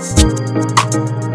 嗯。